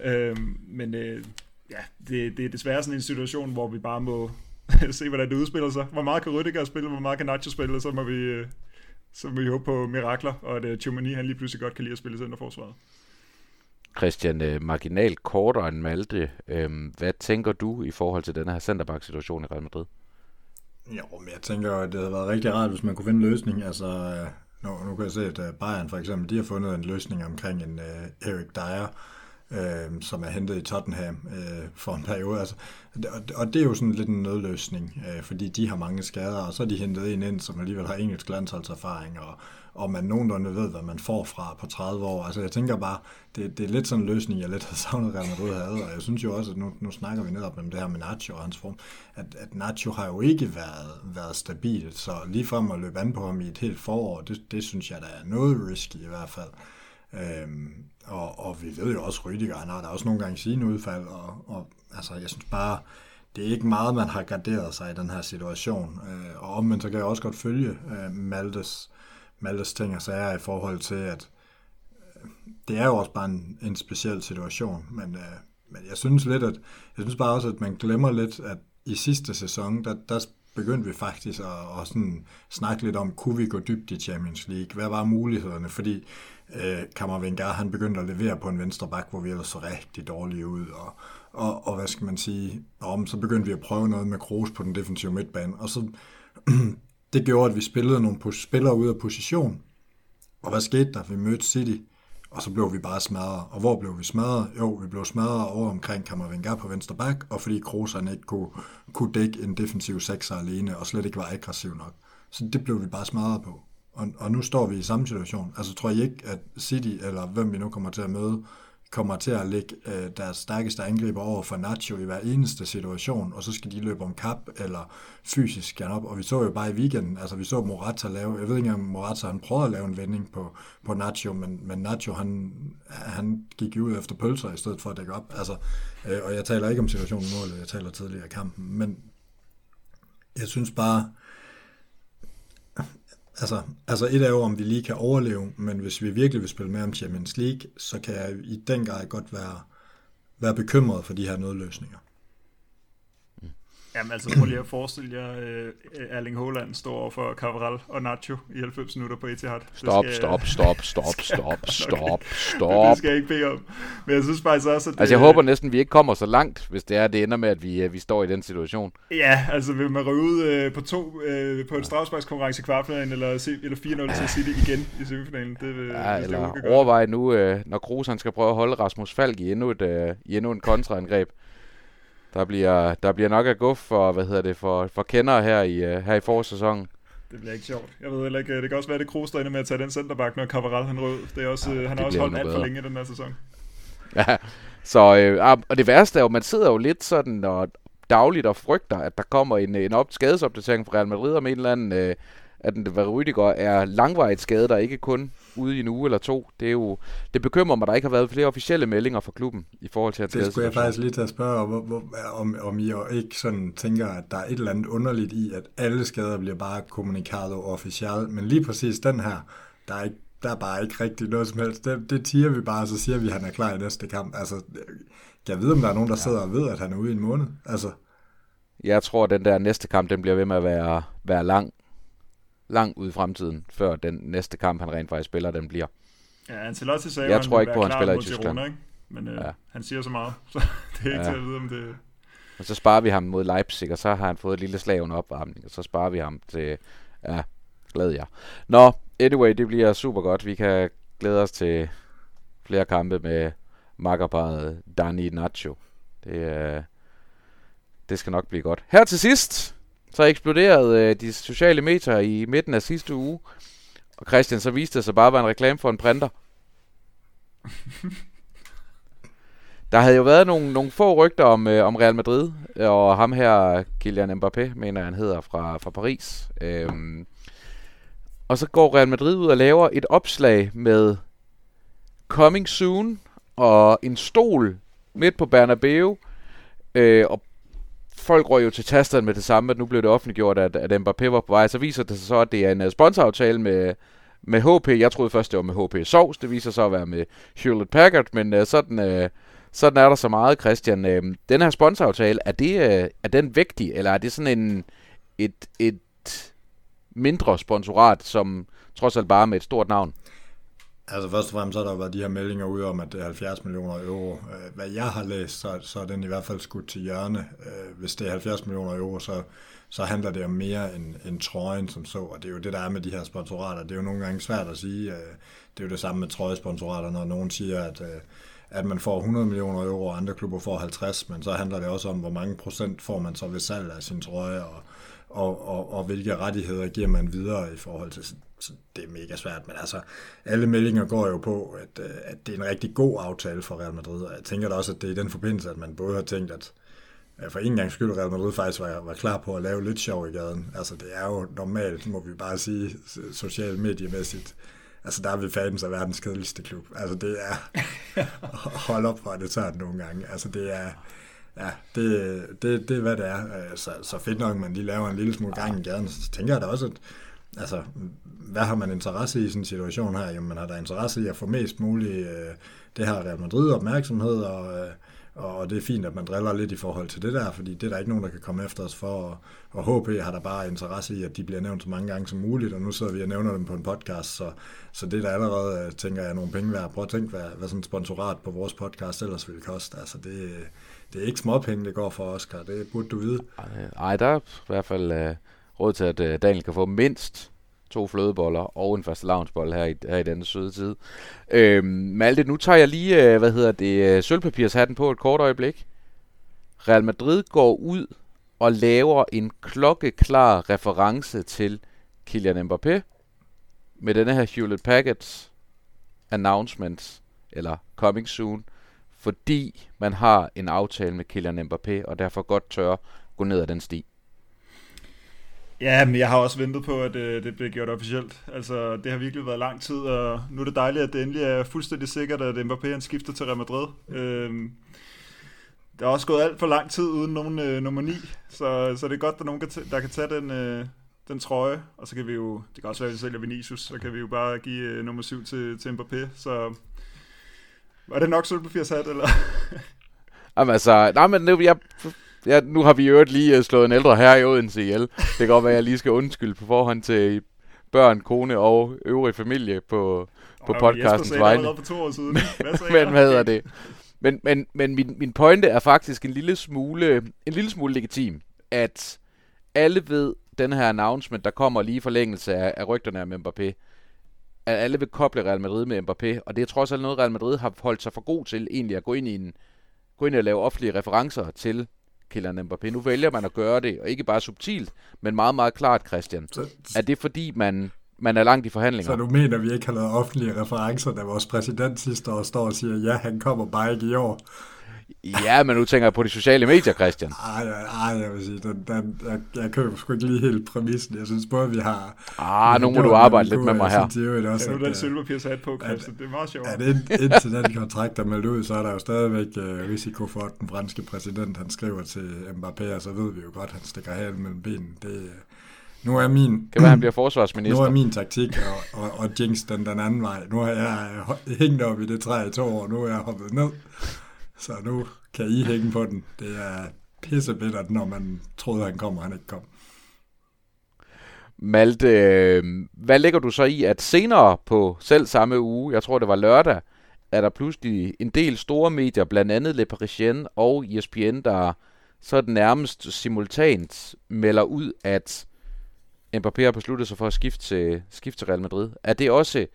Øh, men øh, ja, det, det er desværre sådan en situation, hvor vi bare må, (laughs) se, hvordan det udspiller sig. Hvor meget kan Rüdiger spille, hvor meget kan Nacho spille, så må vi, øh, så må vi håbe på mirakler, og at øh, Chumani, han lige pludselig godt kan lide at spille centerforsvaret. Christian, marginal marginalt kortere end Malte. Øhm, hvad tænker du i forhold til den her centerback-situation i Real Madrid? Jo, men jeg tænker, at det havde været rigtig rart, hvis man kunne finde en løsning. Altså, øh, nu, nu kan jeg se, at øh, Bayern for eksempel, de har fundet en løsning omkring en uh, Erik Dyer, øh, som er hentet i Tottenham øh, for en periode. Altså, og, og det er jo sådan lidt en nødløsning, øh, fordi de har mange skader, og så er de hentet en ind, som alligevel har engelsk landsholdserfaring, og, og man nogenlunde ved, hvad man får fra på 30 år. Altså jeg tænker bare, det, det er lidt sådan en løsning, jeg lidt har savnet Real Madrid havde, og jeg synes jo også, at nu, nu snakker vi netop om det her med Nacho og hans form, at, at Nacho har jo ikke været, været stabil, så lige frem at løbe an på ham i et helt forår, det, det synes jeg, der er noget risky i hvert fald. Øhm, og, og vi ved jo også, Rüdiger, han har der også nogle gange sine udfald, og, og altså, jeg synes bare, det er ikke meget, man har garderet sig i den her situation. Øh, og omvendt så kan jeg også godt følge øh, Maltes, Maltes ting og sager i forhold til, at øh, det er jo også bare en, en speciel situation, men, øh, men jeg synes lidt, at jeg synes bare også, at man glemmer lidt, at i sidste sæson, der, der begyndte vi faktisk at, at sådan snakke lidt om, kunne vi gå dybt i Champions League? Hvad var mulighederne? Fordi øh, Kammervenger, han begyndte at levere på en venstre bak, hvor vi ellers så rigtig dårlige ud, og, og, og hvad skal man sige, om så begyndte vi at prøve noget med Kroos på den defensive midtbane, og så (clears throat) det gjorde, at vi spillede nogle spillere ud af position, og hvad skete der? Vi mødte City, og så blev vi bare smadret. Og hvor blev vi smadret? Jo, vi blev smadret over omkring Kammervenger på venstre bak, og fordi Kroos han ikke kunne, kunne dække en defensiv sekser alene, og slet ikke var aggressiv nok. Så det blev vi bare smadret på. Og, og nu står vi i samme situation. Altså tror jeg ikke, at City, eller hvem vi nu kommer til at møde, kommer til at lægge øh, deres stærkeste angriber over for Nacho i hver eneste situation, og så skal de løbe om kap eller fysisk gerne op. Og vi så jo bare i weekenden, altså vi så Morata lave, jeg ved ikke om Morata han prøvede at lave en vending på, på Nacho, men, men Nacho han, han gik jo ud efter pølser i stedet for at dække op. Altså, øh, og jeg taler ikke om situationen i målet, jeg taler tidligere i kampen, men jeg synes bare, Altså, altså et er jo, om vi lige kan overleve, men hvis vi virkelig vil spille med om Champions League, så kan jeg i den grad godt være, være bekymret for de her nødløsninger. Jamen altså, prøv lige at forestille jer uh, Erling Haaland står over for Cabral og Nacho i 90 minutter på Etihad. Stop, skal, stop, stop, stop, (laughs) stop, stop, stop. det skal jeg ikke bede om. Men jeg synes faktisk også, at det, Altså, jeg håber næsten, vi ikke kommer så langt, hvis det er, det ender med, at vi, vi står i den situation. Ja, altså vil man ryge ud uh, på to, uh, på en strafsparkskonkurrence i kvartfinalen, eller, eller 4-0 til City igen i semifinalen. Det, vil, ja, eller det overvej nu, uh, når Kroos han skal prøve at holde Rasmus Falk i endnu, et, uh, i endnu en kontraangreb. Der bliver, der bliver nok af guf for, hvad hedder det, for, for kender her i, uh, her i forårssæsonen. Det bliver ikke sjovt. Jeg ved heller ikke, det kan også være, det Kroos, der ender med at tage den centerback, når Cavaral han rød. Det er også, ja, han har også holdt alt for længe i den her sæson. Ja, så, øh, og det værste er jo, man sidder jo lidt sådan og dagligt og frygter, at der kommer en, en op, skadesopdatering fra Real Madrid om en eller anden, øh, at den Rüdiger er langvejt skadet, der ikke kun ude i en uge eller to. Det, er jo, det bekymrer mig, at der ikke har været flere officielle meldinger fra klubben i forhold til at Det skulle jeg faktisk lige til at spørge, om, hvor, om, om I ikke sådan tænker, at der er et eller andet underligt i, at alle skader bliver bare kommunikeret officielt, men lige præcis den her, der er ikke der er bare ikke rigtig noget som helst. Det, det tiger vi bare, og så siger vi, at han er klar i næste kamp. Altså, jeg ved, om der er nogen, der sidder og ved, at han er ude i en måned. Altså. Jeg tror, at den der næste kamp, den bliver ved med at være, være lang langt ud i fremtiden, før den næste kamp, han rent faktisk spiller, den bliver. Ja, Ancelotti sagde, jeg tror ikke på, at han spiller i Tyskland. Tirona, ikke? Men øh, ja. han siger så meget, så (laughs) det er ikke ja. til at vide, om det... Og så sparer vi ham mod Leipzig, og så har han fået et lille slag under opvarmning, og så sparer vi ham til... Ja, glæder jeg. Nå, anyway, det bliver super godt. Vi kan glæde os til flere kampe med makkerparet Dani Nacho. Det er... det skal nok blive godt. Her til sidst, så eksploderede øh, de sociale medier i midten af sidste uge. Og Christian, så viste det sig bare at være en reklame for en printer. (laughs) Der havde jo været nogle, nogle få rygter om, øh, om Real Madrid, og ham her, Kylian Mbappé, mener han hedder, fra, fra Paris. Øhm, og så går Real Madrid ud og laver et opslag med Coming Soon og en stol midt på Bernabeu. Øh, og folk røg jo til tasterne med det samme, at nu blev det offentliggjort, at, at Mbappé var på vej. Så viser det sig så, at det er en øh, sponsoraftale med, med HP. Jeg troede først, det var med HP Sovs. Det viser sig at være med Hewlett Packard, men uh, sådan, uh, sådan er der så meget, Christian. Uh, den her sponsoraftale, er, det, uh, er den vigtig, eller er det sådan en, et, et mindre sponsorat, som trods alt bare med et stort navn? Altså først og fremmest har der været de her meldinger ud om, at det er 70 millioner euro. Øh, hvad jeg har læst, så, så er den i hvert fald skudt til hjørne. Øh, hvis det er 70 millioner euro, så, så handler det om mere end, end trøjen som så, og det er jo det, der er med de her sponsorater. Det er jo nogle gange svært at sige. Øh, det er jo det samme med trøjesponsorater, når nogen siger, at, at man får 100 millioner euro, og andre klubber får 50, men så handler det også om, hvor mange procent får man så ved salg af sin trøje, og, og, og, og hvilke rettigheder giver man videre i forhold til så det er mega svært, men altså, alle meldinger går jo på, at, øh, at det er en rigtig god aftale for Real Madrid, og jeg tænker da også, at det er i den forbindelse, at man både har tænkt, at for en gang skyld Real Madrid faktisk var, var klar på at lave lidt sjov i gaden. Altså, det er jo normalt, må vi bare sige, socialt mediemæssigt, altså der er vi fans af verdens kedeligste klub. Altså det er, (laughs) hold op for det sådan nogle gange. Altså det er, ja, det, det, det er hvad det er. Så, så fedt nok, man lige laver en lille smule gang i gaden. Så tænker jeg da også, at altså, hvad har man interesse i sådan en situation her? Jamen, man har da interesse i at få mest muligt øh, det her Real Madrid opmærksomhed, og, øh, og det er fint, at man driller lidt i forhold til det der, fordi det er der ikke nogen, der kan komme efter os for, og, og HP har der bare interesse i, at de bliver nævnt så mange gange som muligt, og nu sidder vi og nævner dem på en podcast, så, så det er der allerede, øh, tænker jeg, nogle penge værd. Prøv at tænke, hvad, hvad sådan et sponsorat på vores podcast ellers ville koste. Altså, det, det er ikke småpenge, det går for Oscar, det burde du vide. Ej, der er i hvert fald øh, råd til, at øh, Daniel kan få mindst to flødeboller og en første lavnsbold her i, her i denne søde tid. Øhm, Malte, nu tager jeg lige, øh, hvad hedder det, øh, sølvpapirshatten på et kort øjeblik. Real Madrid går ud og laver en klokkeklar reference til Kylian Mbappé med denne her Hewlett Packard announcement, eller coming soon, fordi man har en aftale med Kylian Mbappé, og derfor godt tør gå ned ad den sti. Ja, men jeg har også ventet på, at øh, det bliver gjort officielt. Altså, det har virkelig været lang tid, og nu er det dejligt, at det endelig er fuldstændig sikkert, at Mbappé han skifter til Real Madrid. Øh, der er også gået alt for lang tid uden nogen øh, nummer 9, så, så det er godt, at der er nogen, der kan tage den, øh, den trøje, og så kan vi jo, det kan også være, at vi sælger Vinicius, så kan vi jo bare give øh, nummer 7 til, til Mbappé, så var det nok sat, eller? Jamen altså, nej, men jeg ja, nu har vi jo lige øh, slået en ældre herre i Odense ihjel. Det kan godt være, at jeg lige skal undskylde på forhånd til børn, kone og øvrige familie på, på oh, podcastens vegne. For to år siden. Hvad (laughs) men hvad hedder det? Men, men, men min, min pointe er faktisk en lille smule, en lille smule legitim, at alle ved den her announcement, der kommer lige i forlængelse af, af rygterne af Mbappé, at alle vil koble Real Madrid med Mbappé, og det er trods alt noget, Real Madrid har holdt sig for god til egentlig at gå ind i en, gå ind og lave offentlige referencer til Kylian Mbappé. Nu vælger man at gøre det, og ikke bare subtilt, men meget, meget klart, Christian. Så, er det fordi, man, man er langt i forhandlinger? Så du mener, vi ikke har lavet offentlige referencer, da vores præsident sidste år står og siger, ja, han kommer bare ikke i år? Ja, men nu tænker jeg på de sociale medier, Christian. Ej, ej, jeg vil sige, den, den, jeg, jeg køber sgu ikke lige helt præmissen. Jeg synes både, vi har... Ah, nu må du arbejde lidt med mig her. Synes, det også, ja, nu er den sølvpapirshat på, Christian. Det er meget sjovt. At ind, indtil den kontrakt er meldt ud, så er der jo stadigvæk uh, risiko for, at den franske præsident, han skriver til Mbappé, og så ved vi jo godt, at han stikker halen mellem benene. Det, uh, nu er min... Kan være, han bliver forsvarsminister. Nu er min taktik og, og, og jinx den, den anden vej. Nu har jeg hængt op i det træ i to år, nu er jeg hoppet ned. Så nu kan I hænge på den. Det er pissebittert, når man troede, han kom, og han ikke kom. Malte, øh, hvad lægger du så i, at senere på selv samme uge, jeg tror det var lørdag, er der pludselig en del store medier, blandt andet Le Parisien og ESPN, der så nærmest simultant melder ud, at Mbappé har besluttet sig for at skifte til, skifte til Real Madrid. Er det også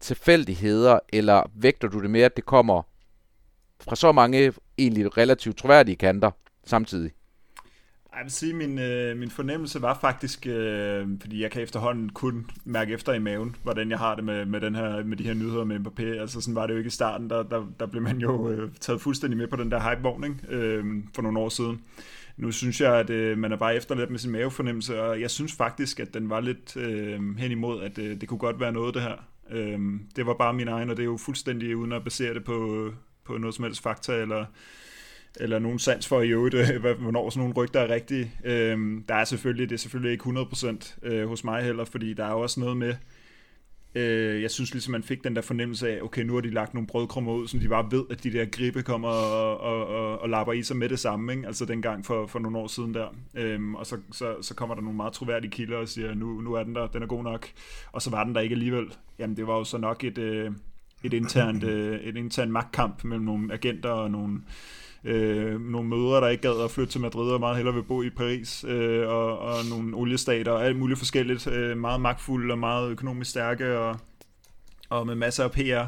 tilfældigheder, eller vægter du det mere, at det kommer fra så mange egentlig relativt troværdige kanter samtidig? Jeg vil sige, min, øh, min fornemmelse var faktisk, øh, fordi jeg kan efterhånden kun mærke efter i maven, hvordan jeg har det med, med, den her, med de her nyheder med Mbappé. Altså sådan var det jo ikke i starten, der, der, der blev man jo øh, taget fuldstændig med på den der hype øh, for nogle år siden. Nu synes jeg, at øh, man er bare efterladt med sin mavefornemmelse, og jeg synes faktisk, at den var lidt øh, hen imod, at øh, det kunne godt være noget, det her. Øh, det var bare min egen, og det er jo fuldstændig uden at basere det på, på noget som helst fakta, eller eller nogen sans for i øvrigt, øh, hvornår sådan nogle rygter er rigtige. Øhm, der er selvfølgelig, det er selvfølgelig ikke 100% øh, hos mig heller, fordi der er også noget med, øh, jeg synes ligesom, man fik den der fornemmelse af, okay, nu har de lagt nogle brødkrummer ud, som de bare ved, at de der gribe kommer og, og, og, og lapper i sig med det samme, ikke? altså dengang for, for nogle år siden der. Øhm, og så, så, så kommer der nogle meget troværdige kilder og siger, nu, nu er den der, den er god nok, og så var den der ikke alligevel. Jamen det var jo så nok et, øh, et internt, (clears throat) øh, et internt magtkamp mellem nogle agenter og nogle øh, nogle mødre, der ikke gad at flytte til Madrid og meget hellere vil bo i Paris, øh, og, og nogle oliestater og alt muligt forskelligt, øh, meget magtfulde og meget økonomisk stærke og, og med masser af PR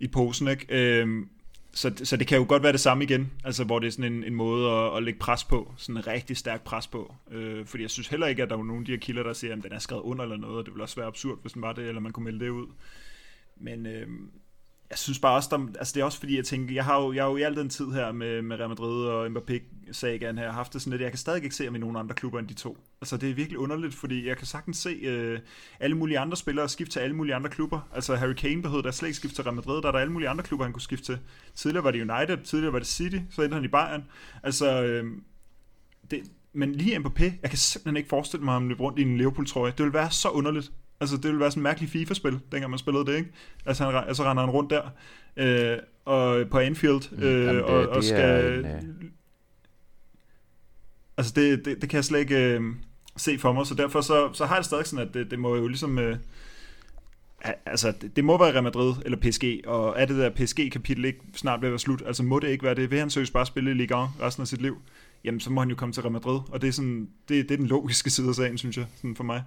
i posen, ikke? Øh, så, så det kan jo godt være det samme igen, altså hvor det er sådan en, en måde at, at lægge pres på, sådan en rigtig stærk pres på. Øh, fordi jeg synes heller ikke, at der er nogen af de her kilder, der siger, at den er skrevet under eller noget, og det ville også være absurd, hvis den var det, eller man kunne melde det ud. Men, øh, jeg synes bare også, der, altså det er også fordi, jeg tænker, jeg har jo, jeg har jo i al den tid her med, med Real Madrid og Mbappé sagen her, haft det sådan lidt, jeg kan stadig ikke se ham i nogen andre klubber end de to. Altså det er virkelig underligt, fordi jeg kan sagtens se øh, alle mulige andre spillere skifte til alle mulige andre klubber. Altså Harry Kane behøvede da slet ikke skifte til Real Madrid, der er der alle mulige andre klubber, han kunne skifte til. Tidligere var det United, tidligere var det City, så endte han i Bayern. Altså, øh, det, men lige Mbappé, jeg kan simpelthen ikke forestille mig, at han løb rundt i en Liverpool-trøje. Det vil være så underligt. Altså, det ville være sådan en mærkelig FIFA-spil, dengang man spillede det, ikke? Altså, han, altså render han rundt der, øh, og på Anfield, mm, øh, Jamen, det, og, og skal... En, øh... Altså, det, det, det kan jeg slet ikke øh, se for mig, så derfor så, så har jeg stadig sådan, at det, det må jo ligesom... Øh, altså, det, det må være Real Madrid eller PSG, og er det der PSG-kapitel ikke snart ved at være slut? Altså, må det ikke være det? Vil han søge bare spille i Ligue 1 resten af sit liv? Jamen, så må han jo komme til Real Madrid, og det er, sådan, det, det er den logiske side af sagen, synes jeg, sådan for mig.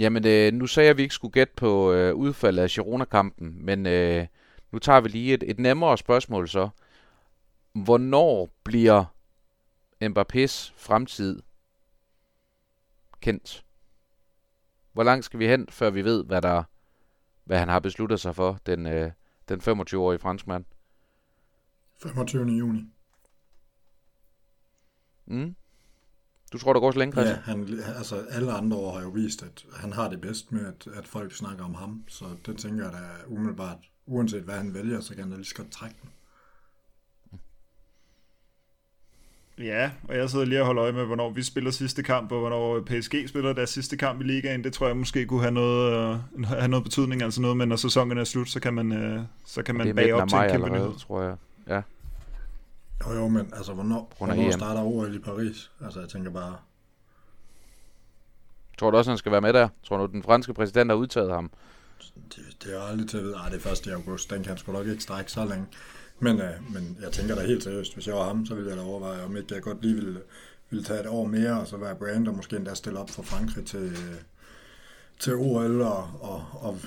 Jamen, øh, nu sagde jeg, at vi ikke skulle gætte på øh, udfaldet af Girona-kampen, men øh, nu tager vi lige et, et nemmere spørgsmål så. Hvornår bliver Mbappés fremtid kendt? Hvor langt skal vi hen, før vi ved, hvad, der, hvad han har besluttet sig for, den, øh, den 25-årige franskmand? 25. juni. Mm. Du tror, der går så længe, Christian? Ja, han, altså alle andre år har jo vist, at han har det bedst med, at, at folk snakker om ham. Så det tænker jeg da umiddelbart, uanset hvad han vælger, så kan han da lige så godt trække den. Ja, og jeg sidder lige og holder øje med, hvornår vi spiller sidste kamp, og hvornår PSG spiller deres sidste kamp i ligaen. Det tror jeg måske kunne have noget, uh, have noget betydning. Altså noget med, når sæsonen er slut, så kan man, uh, så kan man bage op til en kæmpe allerede, tror jeg. Ja. Jo, jo, men altså, hvornår, hvornår starter OL i Paris? Altså, jeg tænker bare... Tror du også, han skal være med der? Tror du, den franske præsident har udtaget ham? Det, det er aldrig til at vide. Ej, det er først i august. Den kan han sgu nok ikke strække så længe. Men, øh, men jeg tænker da helt seriøst, hvis jeg var ham, så ville jeg da overveje, om ikke jeg godt lige ville, ville tage et år mere, og så være brand, og måske endda stille op for Frankrig til, til OL, og, og, og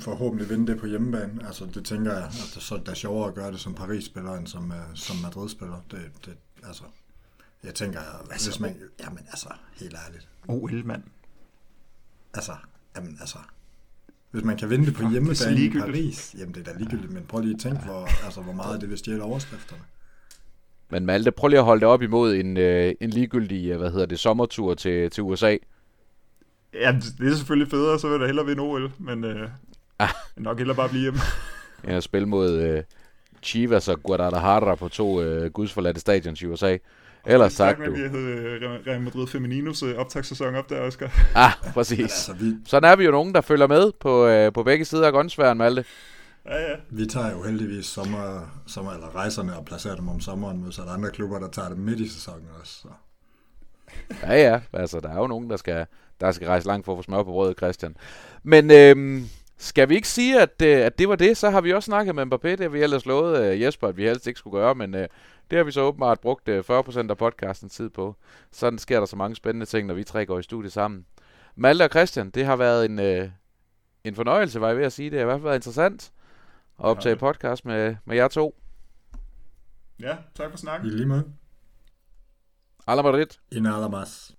forhåbentlig vinde det på hjemmebane. Altså, det tænker jeg, at det, så det er sjovere at gøre det som Paris-spiller, end som, uh, som Madrid-spiller. Det, det, altså, jeg tænker, altså, hvis man, jamen altså, helt ærligt. OL, mand. Altså, jamen altså, hvis man kan vinde det på hjemmebane i Paris, jamen det er da ligegyldigt, men prøv lige at tænke, hvor, altså, hvor meget det vil stjæle overskrifterne. Men Malte, prøv lige at holde det op imod en, øh, en ligegyldig, hvad hedder det, sommertur til, til USA. Ja, det er selvfølgelig federe, så vil der hellere vinde OL, men øh, Ah. Nok heller bare blive hjemme. ja, spille mod øh, Chivas og Guadalajara på to øh, gudsforladte stadions i USA. Ellers sagt, du. Vi havde Real Madrid Femininos øh, optagssæson op der, Oscar. Ah, præcis. altså, vi... Sådan er vi jo nogen, der følger med på, øh, på begge sider af grønnsværen, Malte. Ja, ja. Vi tager jo heldigvis sommer, sommer eller rejserne og placerer dem om sommeren, modsat andre klubber, der tager dem midt i sæsonen også. Så. Ja, ja. Altså, der er jo nogen, der skal, der skal rejse langt for at få smør på brødet, Christian. Men øhm, skal vi ikke sige, at, øh, at det var det? Så har vi også snakket med Mbappé, det har vi ellers lovet øh, Jesper, at vi helst ikke skulle gøre, men øh, det har vi så åbenbart brugt øh, 40% af podcastens tid på. Sådan sker der så mange spændende ting, når vi tre går i studiet sammen. Malte og Christian, det har været en, øh, en fornøjelse, var jeg ved at sige. Det har i hvert fald været interessant at optage podcast med, med jer to. Ja, tak for snakken. I lige måde. Alla Madrid. I nada más.